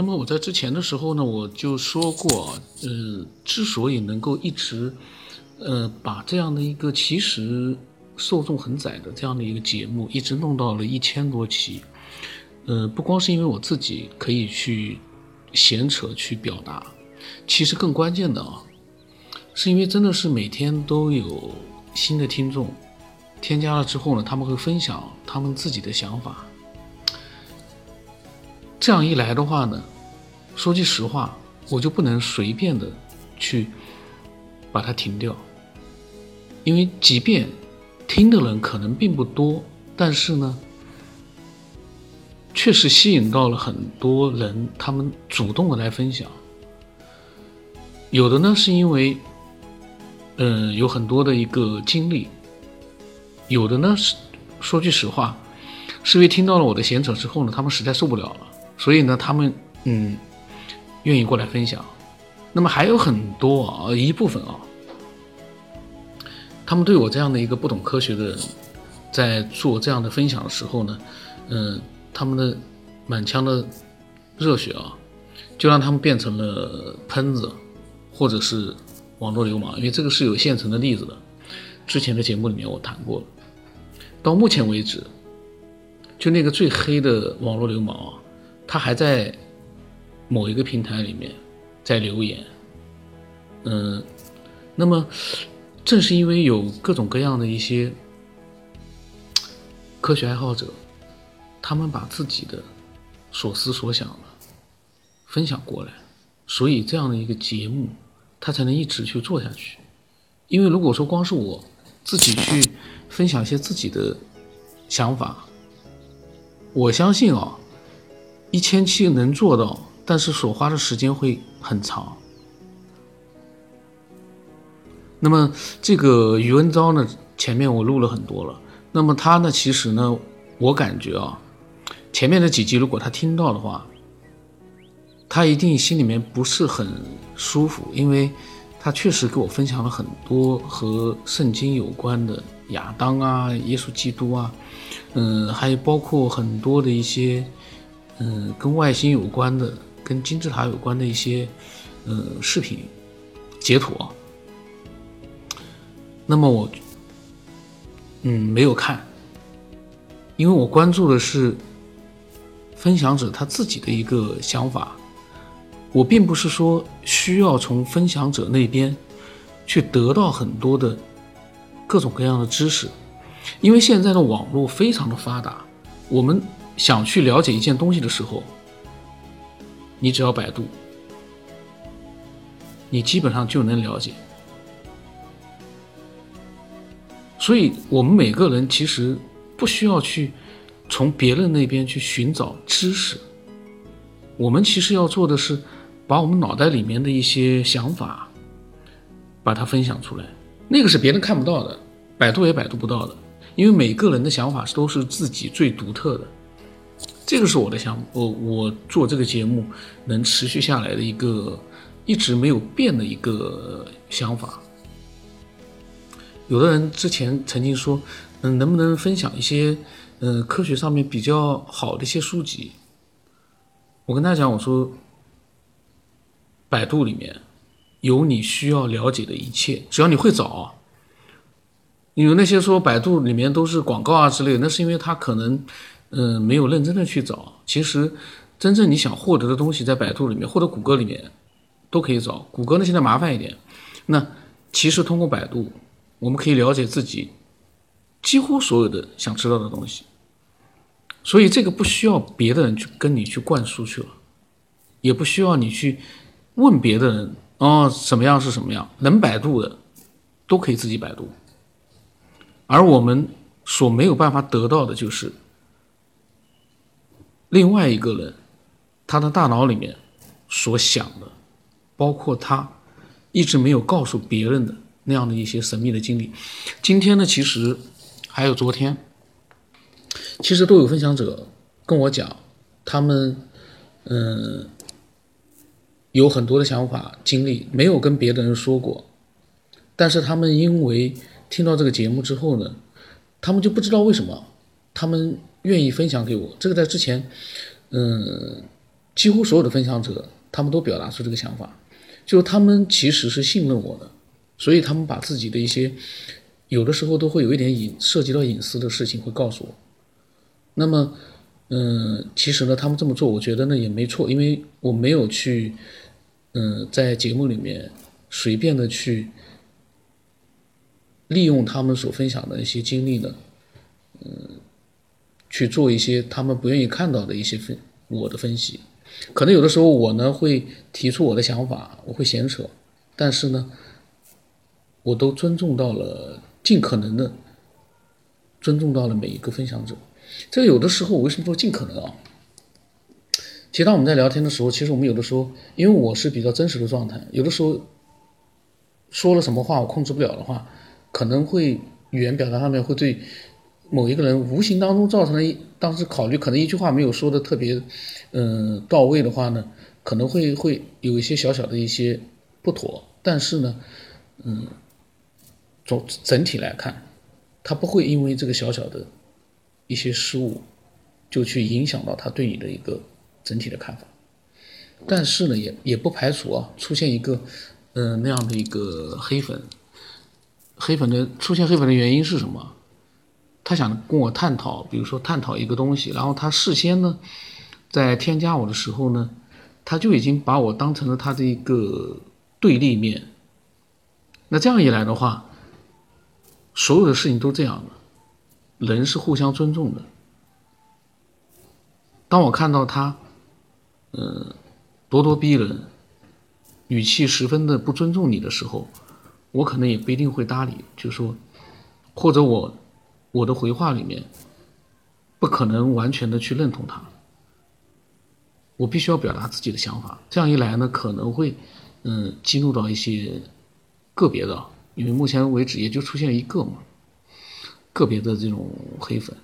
那么我在之前的时候呢，我就说过，呃，之所以能够一直，呃，把这样的一个其实受众很窄的这样的一个节目，一直弄到了一千多期，呃，不光是因为我自己可以去闲扯去表达，其实更关键的啊，是因为真的是每天都有新的听众添加了之后呢，他们会分享他们自己的想法。这样一来的话呢，说句实话，我就不能随便的去把它停掉，因为即便听的人可能并不多，但是呢，确实吸引到了很多人，他们主动的来分享。有的呢是因为，嗯，有很多的一个经历；有的呢是说句实话，是因为听到了我的闲扯之后呢，他们实在受不了了。所以呢，他们嗯愿意过来分享，那么还有很多啊一部分啊，他们对我这样的一个不懂科学的人，在做这样的分享的时候呢，嗯，他们的满腔的热血啊，就让他们变成了喷子，或者是网络流氓，因为这个是有现成的例子的，之前的节目里面我谈过了。到目前为止，就那个最黑的网络流氓啊。他还在某一个平台里面在留言，嗯，那么正是因为有各种各样的一些科学爱好者，他们把自己的所思所想的分享过来，所以这样的一个节目，它才能一直去做下去。因为如果说光是我自己去分享一些自己的想法，我相信啊。一千期能做到，但是所花的时间会很长。那么这个余文昭呢，前面我录了很多了。那么他呢，其实呢，我感觉啊，前面的几集如果他听到的话，他一定心里面不是很舒服，因为他确实给我分享了很多和圣经有关的亚当啊、耶稣基督啊，嗯，还有包括很多的一些。嗯，跟外星有关的，跟金字塔有关的一些，呃，视频截图啊。那么我，嗯，没有看，因为我关注的是分享者他自己的一个想法。我并不是说需要从分享者那边去得到很多的各种各样的知识，因为现在的网络非常的发达，我们。想去了解一件东西的时候，你只要百度，你基本上就能了解。所以，我们每个人其实不需要去从别人那边去寻找知识，我们其实要做的是把我们脑袋里面的一些想法，把它分享出来。那个是别人看不到的，百度也百度不到的，因为每个人的想法都是自己最独特的。这个是我的想，我我做这个节目能持续下来的一个一直没有变的一个想法。有的人之前曾经说，嗯，能不能分享一些嗯科学上面比较好的一些书籍？我跟他讲，我说，百度里面有你需要了解的一切，只要你会找。有那些说百度里面都是广告啊之类的，那是因为他可能。嗯，没有认真的去找。其实，真正你想获得的东西，在百度里面或者谷歌里面，都可以找。谷歌呢，现在麻烦一点。那其实通过百度，我们可以了解自己几乎所有的想知道的东西。所以这个不需要别的人去跟你去灌输去了，也不需要你去问别的人哦，什么样是什么样，能百度的都可以自己百度。而我们所没有办法得到的就是。另外一个人，他的大脑里面所想的，包括他一直没有告诉别人的那样的一些神秘的经历。今天呢，其实还有昨天，其实都有分享者跟我讲，他们嗯有很多的想法经历，没有跟别的人说过，但是他们因为听到这个节目之后呢，他们就不知道为什么，他们。愿意分享给我，这个在之前，嗯，几乎所有的分享者，他们都表达出这个想法，就是他们其实是信任我的，所以他们把自己的一些有的时候都会有一点隐涉及到隐私的事情会告诉我。那么，嗯，其实呢，他们这么做，我觉得呢也没错，因为我没有去，嗯，在节目里面随便的去利用他们所分享的一些经历呢，嗯，去做一些他们不愿意看到的一些分我的分析。可能有的时候我呢会提出我的想法，我会闲扯，但是呢，我都尊重到了，尽可能的尊重到了每一个分享者。这有的时候我为什么说尽可能啊？其实当我们在聊天的时候，其实我们有的时候，因为我是比较真实的状态，有的时候说了什么话我控制不了的话，可能会语言表达上面会对某一个人无形当中造成了一当时考虑可能一句话没有说的特别嗯到位的话呢，可能会会有一些小小的一些不妥，但是呢，嗯，总整体来看，他不会因为这个小小的。一些失误，就去影响到他对你的一个整体的看法，但是呢，也也不排除啊出现一个，嗯那样的一个黑粉，黑粉的出现黑粉的原因是什么？他想跟我探讨，比如说探讨一个东西，然后他事先呢，在添加我的时候呢，他就已经把我当成了他的一个对立面。那这样一来的话，所有的事情都这样了。人是互相尊重的。当我看到他，嗯，咄咄逼人，语气十分的不尊重你的时候，我可能也不一定会搭理，就说，或者我，我的回话里面，不可能完全的去认同他。我必须要表达自己的想法，这样一来呢，可能会，嗯，激怒到一些个别的，因为目前为止也就出现一个嘛。个别的这种黑粉，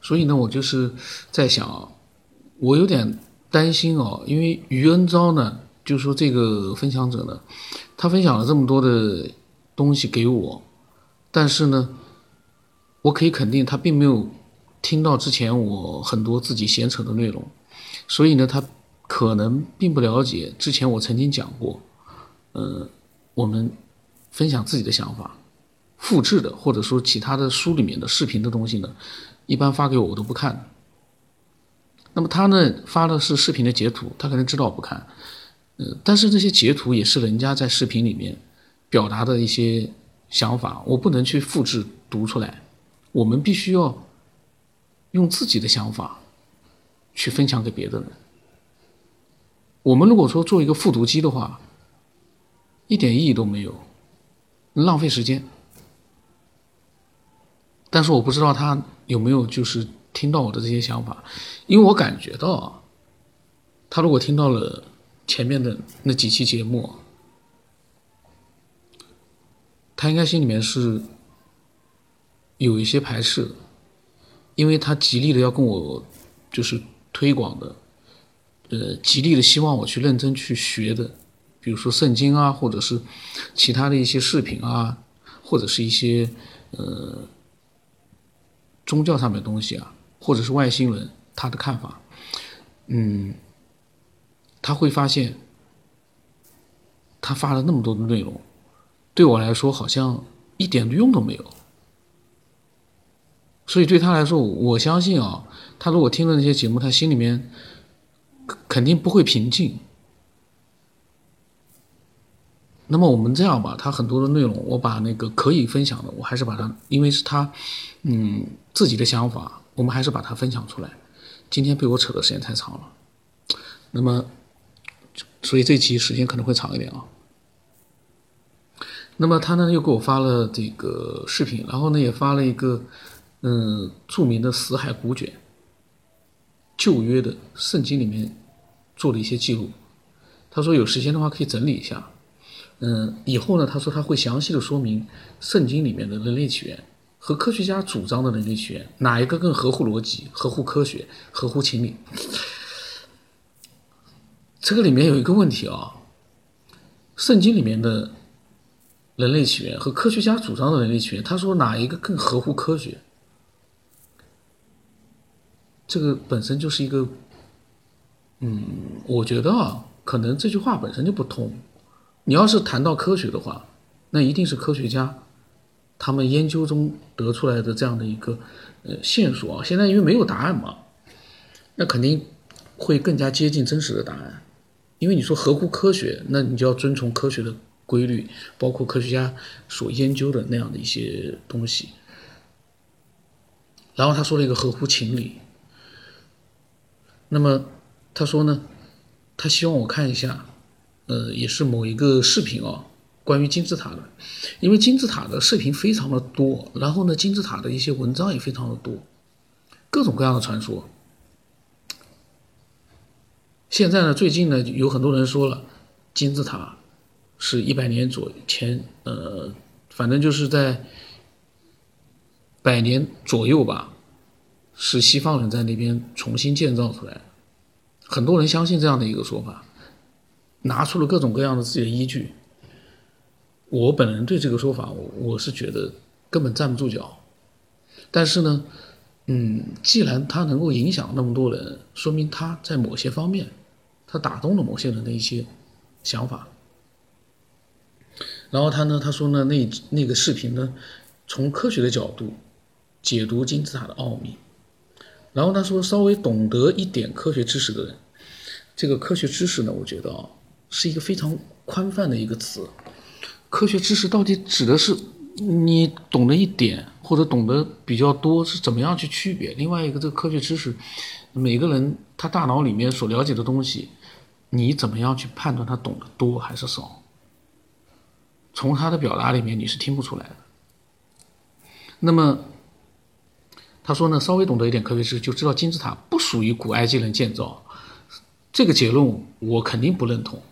所以呢，我就是在想，我有点担心哦，因为余恩昭呢，就说这个分享者呢，他分享了这么多的东西给我，但是呢，我可以肯定他并没有听到之前我很多自己闲扯的内容，所以呢，他可能并不了解之前我曾经讲过，呃，我们分享自己的想法。复制的，或者说其他的书里面的视频的东西呢，一般发给我我都不看。那么他呢发的是视频的截图，他可能知道我不看，呃，但是这些截图也是人家在视频里面表达的一些想法，我不能去复制读出来。我们必须要用自己的想法去分享给别的人。我们如果说做一个复读机的话，一点意义都没有，浪费时间。但是我不知道他有没有就是听到我的这些想法，因为我感觉到，他如果听到了前面的那几期节目，他应该心里面是有一些排斥，因为他极力的要跟我就是推广的，呃，极力的希望我去认真去学的，比如说圣经啊，或者是其他的一些视频啊，或者是一些呃。宗教上面的东西啊，或者是外星人他的看法，嗯，他会发现，他发了那么多的内容，对我来说好像一点用都没有。所以对他来说，我相信啊，他如果听了那些节目，他心里面肯定不会平静。那么我们这样吧，他很多的内容，我把那个可以分享的，我还是把它，因为是他，嗯，自己的想法，我们还是把它分享出来。今天被我扯的时间太长了，那么，所以这期时间可能会长一点啊。那么他呢又给我发了这个视频，然后呢也发了一个，嗯，著名的死海古卷，旧约的圣经里面做了一些记录。他说有时间的话可以整理一下。嗯，以后呢，他说他会详细的说明圣经里面的人类起源和科学家主张的人类起源哪一个更合乎逻辑、合乎科学、合乎情理。这个里面有一个问题啊，圣经里面的人类起源和科学家主张的人类起源，他说哪一个更合乎科学？这个本身就是一个，嗯，我觉得啊，可能这句话本身就不通。你要是谈到科学的话，那一定是科学家他们研究中得出来的这样的一个呃线索啊。现在因为没有答案嘛，那肯定会更加接近真实的答案。因为你说合乎科学，那你就要遵从科学的规律，包括科学家所研究的那样的一些东西。然后他说了一个合乎情理。那么他说呢，他希望我看一下。呃，也是某一个视频啊，关于金字塔的，因为金字塔的视频非常的多，然后呢，金字塔的一些文章也非常的多，各种各样的传说。现在呢，最近呢，有很多人说了，金字塔是一百年左前，呃，反正就是在百年左右吧，是西方人在那边重新建造出来，很多人相信这样的一个说法。拿出了各种各样的自己的依据，我本人对这个说法，我我是觉得根本站不住脚。但是呢，嗯，既然他能够影响那么多人，说明他在某些方面，他打动了某些人的一些想法。然后他呢，他说呢，那那个视频呢，从科学的角度解读金字塔的奥秘。然后他说，稍微懂得一点科学知识的人，这个科学知识呢，我觉得啊。是一个非常宽泛的一个词，科学知识到底指的是你懂得一点或者懂得比较多是怎么样去区别？另外一个，这个科学知识，每个人他大脑里面所了解的东西，你怎么样去判断他懂得多还是少？从他的表达里面你是听不出来的。那么他说呢，稍微懂得一点科学知识就知道金字塔不属于古埃及人建造，这个结论我肯定不认同。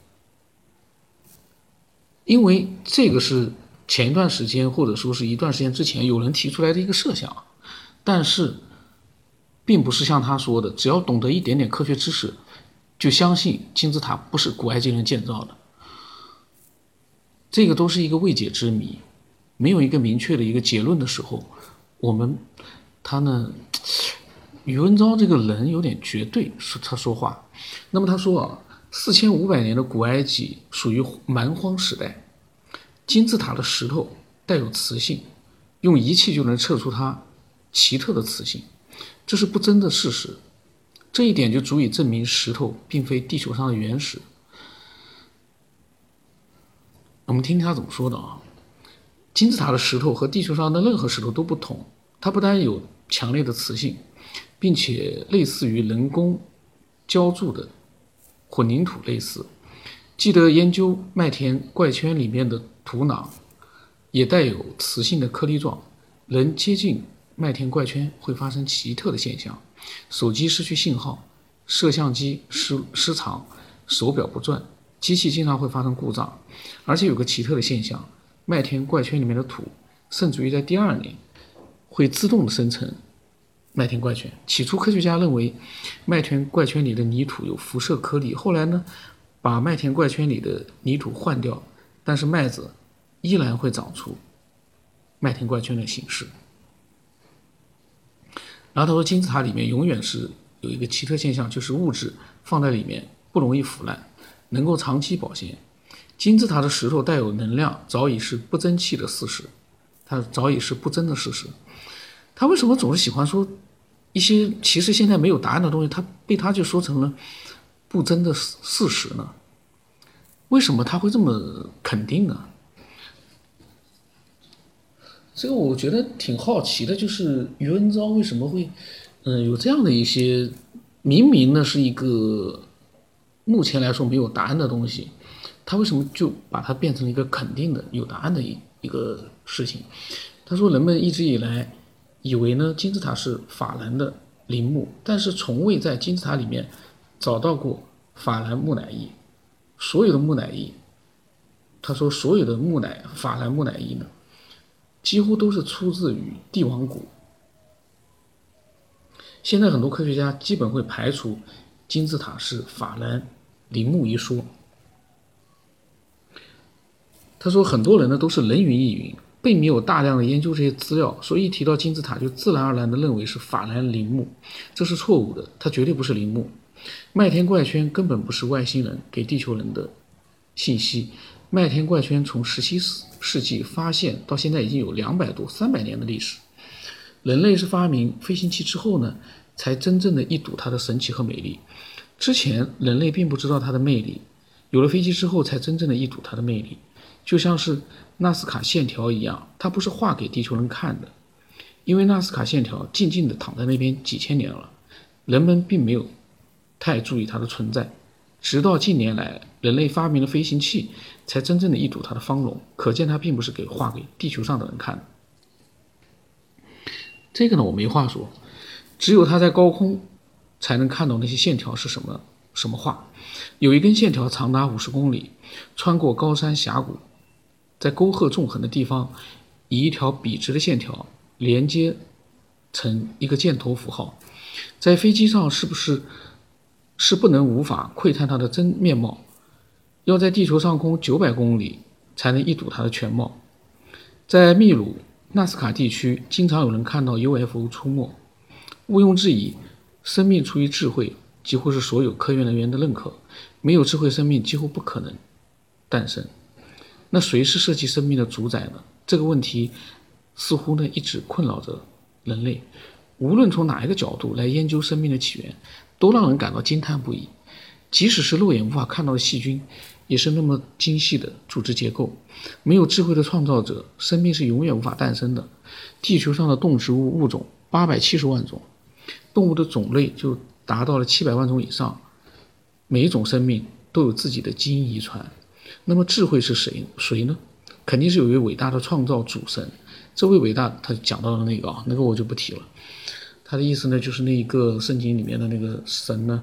因为这个是前一段时间或者说是一段时间之前有人提出来的一个设想，但是，并不是像他说的，只要懂得一点点科学知识，就相信金字塔不是古埃及人建造的。这个都是一个未解之谜，没有一个明确的一个结论的时候，我们他呢，宇文昭这个人有点绝对，说他说话。那么他说啊。四千五百年的古埃及属于蛮荒时代，金字塔的石头带有磁性，用仪器就能测出它奇特的磁性，这是不争的事实。这一点就足以证明石头并非地球上的原石。我们听听他怎么说的啊？金字塔的石头和地球上的任何石头都不同，它不但有强烈的磁性，并且类似于人工浇筑的。混凝土类似，记得研究麦田怪圈里面的土壤，也带有磁性的颗粒状。人接近麦田怪圈会发生奇特的现象：手机失去信号，摄像机失失常，手表不转，机器经常会发生故障。而且有个奇特的现象：麦田怪圈里面的土，甚至于在第二年会自动的生成。麦田怪圈，起初科学家认为麦田怪圈里的泥土有辐射颗粒，后来呢，把麦田怪圈里的泥土换掉，但是麦子依然会长出麦田怪圈的形式。然后他说，金字塔里面永远是有一个奇特现象，就是物质放在里面不容易腐烂，能够长期保鲜。金字塔的石头带有能量，早已是不争气的事实，它早已是不争的事实。他为什么总是喜欢说一些其实现在没有答案的东西？他被他就说成了不争的事实呢？为什么他会这么肯定呢？这个我觉得挺好奇的，就是余文昭为什么会嗯有这样的一些明明呢是一个目前来说没有答案的东西，他为什么就把它变成了一个肯定的有答案的一一个事情？他说人们一直以来。以为呢，金字塔是法兰的陵墓，但是从未在金字塔里面找到过法兰木乃伊。所有的木乃伊，他说所有的木乃法兰木乃伊呢，几乎都是出自于帝王谷。现在很多科学家基本会排除金字塔是法兰陵墓一说。他说很多人呢都是人云亦云，并没有大量的研究这些资料，所以一提到金字塔就自然而然的认为是法兰陵墓，这是错误的，它绝对不是陵墓。麦田怪圈根本不是外星人给地球人的信息。麦田怪圈从十七世世纪发现到现在已经有两百多、三百年的历史。人类是发明飞行器之后呢，才真正的一睹它的神奇和美丽。之前人类并不知道它的魅力，有了飞机之后才真正的一睹它的魅力。就像是纳斯卡线条一样，它不是画给地球人看的，因为纳斯卡线条静静的躺在那边几千年了，人们并没有。太注意它的存在，直到近年来，人类发明了飞行器，才真正的一睹它的芳容。可见它并不是给画给地球上的人看的。这个呢，我没话说，只有它在高空才能看到那些线条是什么什么画。有一根线条长达五十公里，穿过高山峡谷，在沟壑纵横的地方，以一条笔直的线条连接成一个箭头符号。在飞机上是不是？是不能无法窥探它的真面貌，要在地球上空九百公里才能一睹它的全貌。在秘鲁纳斯卡地区，经常有人看到 UFO 出没。毋庸置疑，生命出于智慧，几乎是所有科研人员的认可。没有智慧，生命几乎不可能诞生。那谁是设计生命的主宰呢？这个问题似乎呢一直困扰着人类。无论从哪一个角度来研究生命的起源。都让人感到惊叹不已。即使是肉眼无法看到的细菌，也是那么精细的组织结构。没有智慧的创造者，生命是永远无法诞生的。地球上的动植物物种八百七十万种，动物的种类就达到了七百万种以上。每一种生命都有自己的基因遗传。那么智慧是谁？谁呢？肯定是有一位伟大的创造主神。这位伟大，他讲到了那个啊，那个我就不提了。他的意思呢，就是那一个圣经里面的那个神呢，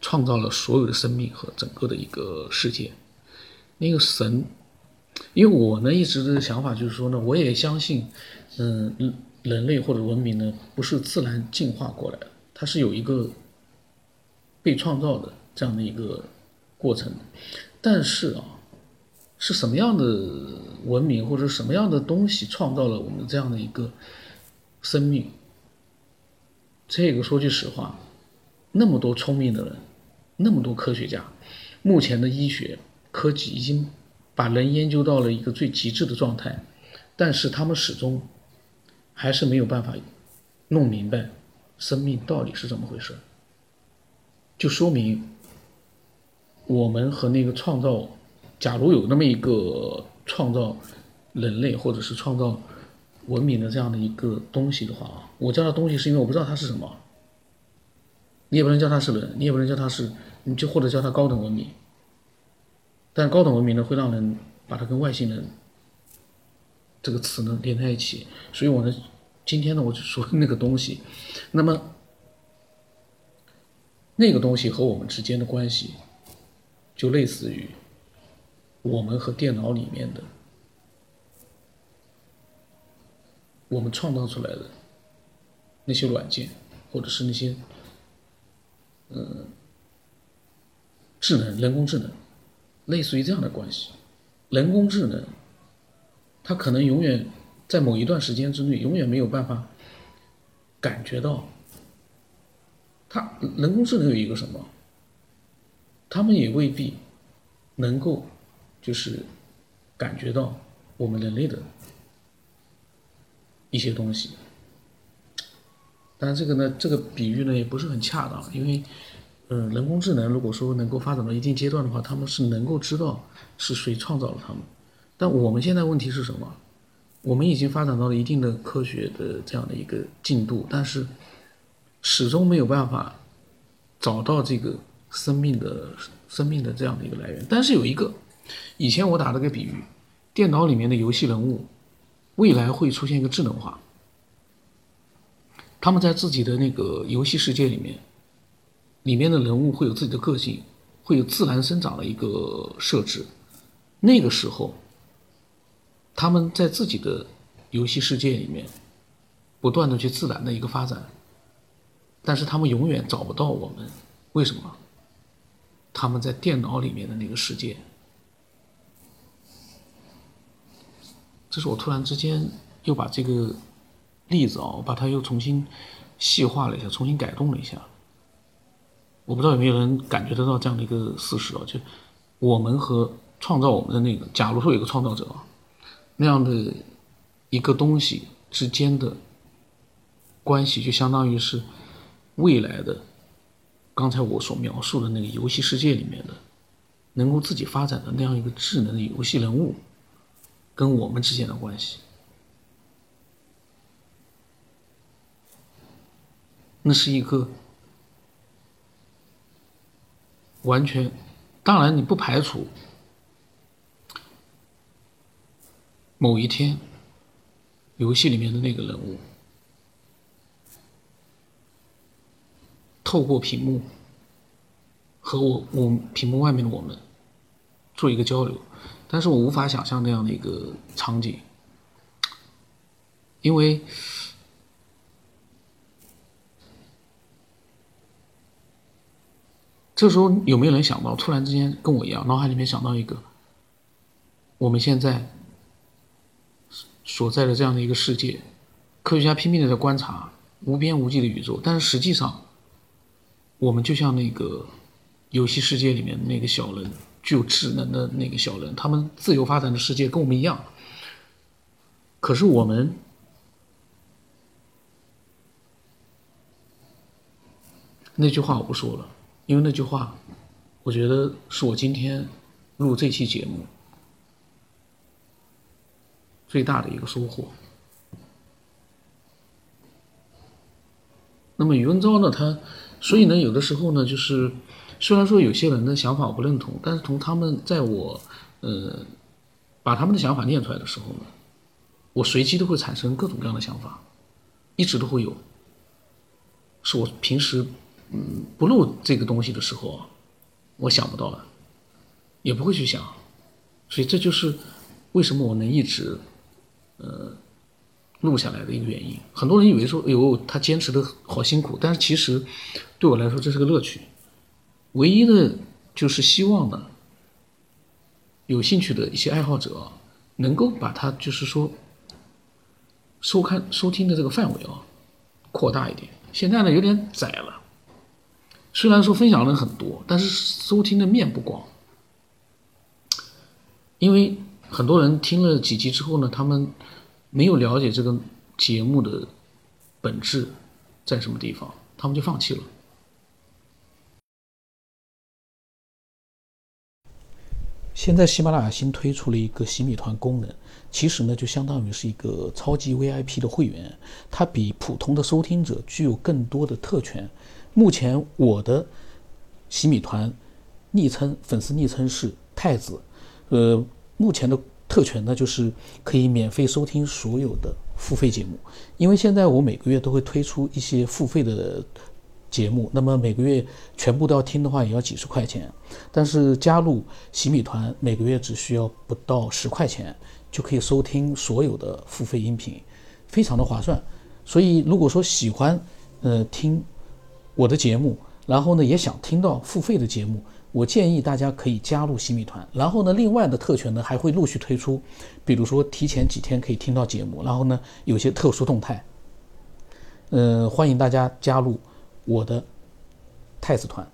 创造了所有的生命和整个的一个世界。那个神，因为我呢一直的想法就是说呢，我也相信，嗯，人类或者文明呢不是自然进化过来的，它是有一个被创造的这样的一个过程。但是啊，是什么样的文明或者什么样的东西创造了我们这样的一个？生命，这个说句实话，那么多聪明的人，那么多科学家，目前的医学科技已经把人研究到了一个最极致的状态，但是他们始终还是没有办法弄明白生命到底是怎么回事，就说明我们和那个创造，假如有那么一个创造人类或者是创造。文明的这样的一个东西的话，我叫它东西是因为我不知道它是什么。你也不能叫它是人，你也不能叫它是，你就或者叫它高等文明。但高等文明呢，会让人把它跟外星人这个词呢连在一起。所以我呢，今天呢，我就说那个东西。那么那个东西和我们之间的关系，就类似于我们和电脑里面的。我们创造出来的那些软件，或者是那些，呃，智能、人工智能，类似于这样的关系。人工智能，它可能永远在某一段时间之内，永远没有办法感觉到。他人工智能有一个什么？他们也未必能够，就是感觉到我们人类的。一些东西，但这个呢，这个比喻呢也不是很恰当，因为，嗯，人工智能如果说能够发展到一定阶段的话，他们是能够知道是谁创造了他们。但我们现在问题是什么？我们已经发展到了一定的科学的这样的一个进度，但是始终没有办法找到这个生命的生命的这样的一个来源。但是有一个，以前我打了个比喻，电脑里面的游戏人物。未来会出现一个智能化，他们在自己的那个游戏世界里面，里面的人物会有自己的个性，会有自然生长的一个设置。那个时候，他们在自己的游戏世界里面，不断的去自然的一个发展，但是他们永远找不到我们，为什么？他们在电脑里面的那个世界。这是我突然之间又把这个例子啊，我把它又重新细化了一下，重新改动了一下。我不知道有没有人感觉得到这样的一个事实啊？就我们和创造我们的那个，假如说有个创造者啊，那样的一个东西之间的关系，就相当于是未来的刚才我所描述的那个游戏世界里面的能够自己发展的那样一个智能的游戏人物，跟我们之间的关系，那是一个。完全，当然你不排除某一天，游戏里面的那个人物透过屏幕和我我屏幕外面的我们做一个交流，但是我无法想象那样的一个场景，因为。这时候有没有人想到，突然之间跟我一样，脑海里面想到一个，我们现在所在的这样的一个世界，科学家拼命的在观察无边无际的宇宙，但是实际上，我们就像那个游戏世界里面那个小人，具有智能的那个小人，他们自由发展的世界跟我们一样，可是我们那句话我不说了。因为那句话，我觉得是我今天录这期节目最大的一个收获。那么宇文昭呢，他所以呢，有的时候呢，就是虽然说有些人的想法我不认同，但是从他们在我呃把他们的想法念出来的时候呢，我随机都会产生各种各样的想法，一直都会有，是我平时。嗯，不录这个东西的时候，我想不到的，也不会去想，所以这就是为什么我能一直呃录下来的一个原因。很多人以为说，哎呦，他坚持的好辛苦，但是其实对我来说这是个乐趣。唯一的，就是希望呢，有兴趣的一些爱好者能够把它就是说收看收听的这个范围啊扩大一点。现在呢有点窄了。虽然说分享人很多，但是收听的面不广，因为很多人听了几集之后呢，他们没有了解这个节目的本质在什么地方，他们就放弃了。现在喜马拉雅新推出了一个洗米团功能，其实呢就相当于是一个超级 VIP 的会员，它比普通的收听者具有更多的特权。目前我的洗米团昵称粉丝昵称是太子，呃，目前的特权呢就是可以免费收听所有的付费节目，因为现在我每个月都会推出一些付费的节目，那么每个月全部都要听的话也要几十块钱，但是加入洗米团每个月只需要不到十块钱就可以收听所有的付费音频，非常的划算，所以如果说喜欢呃听。我的节目，然后呢也想听到付费的节目，我建议大家可以加入新米团。然后呢，另外的特权呢还会陆续推出，比如说提前几天可以听到节目，然后呢有些特殊动态。呃，欢迎大家加入我的太子团。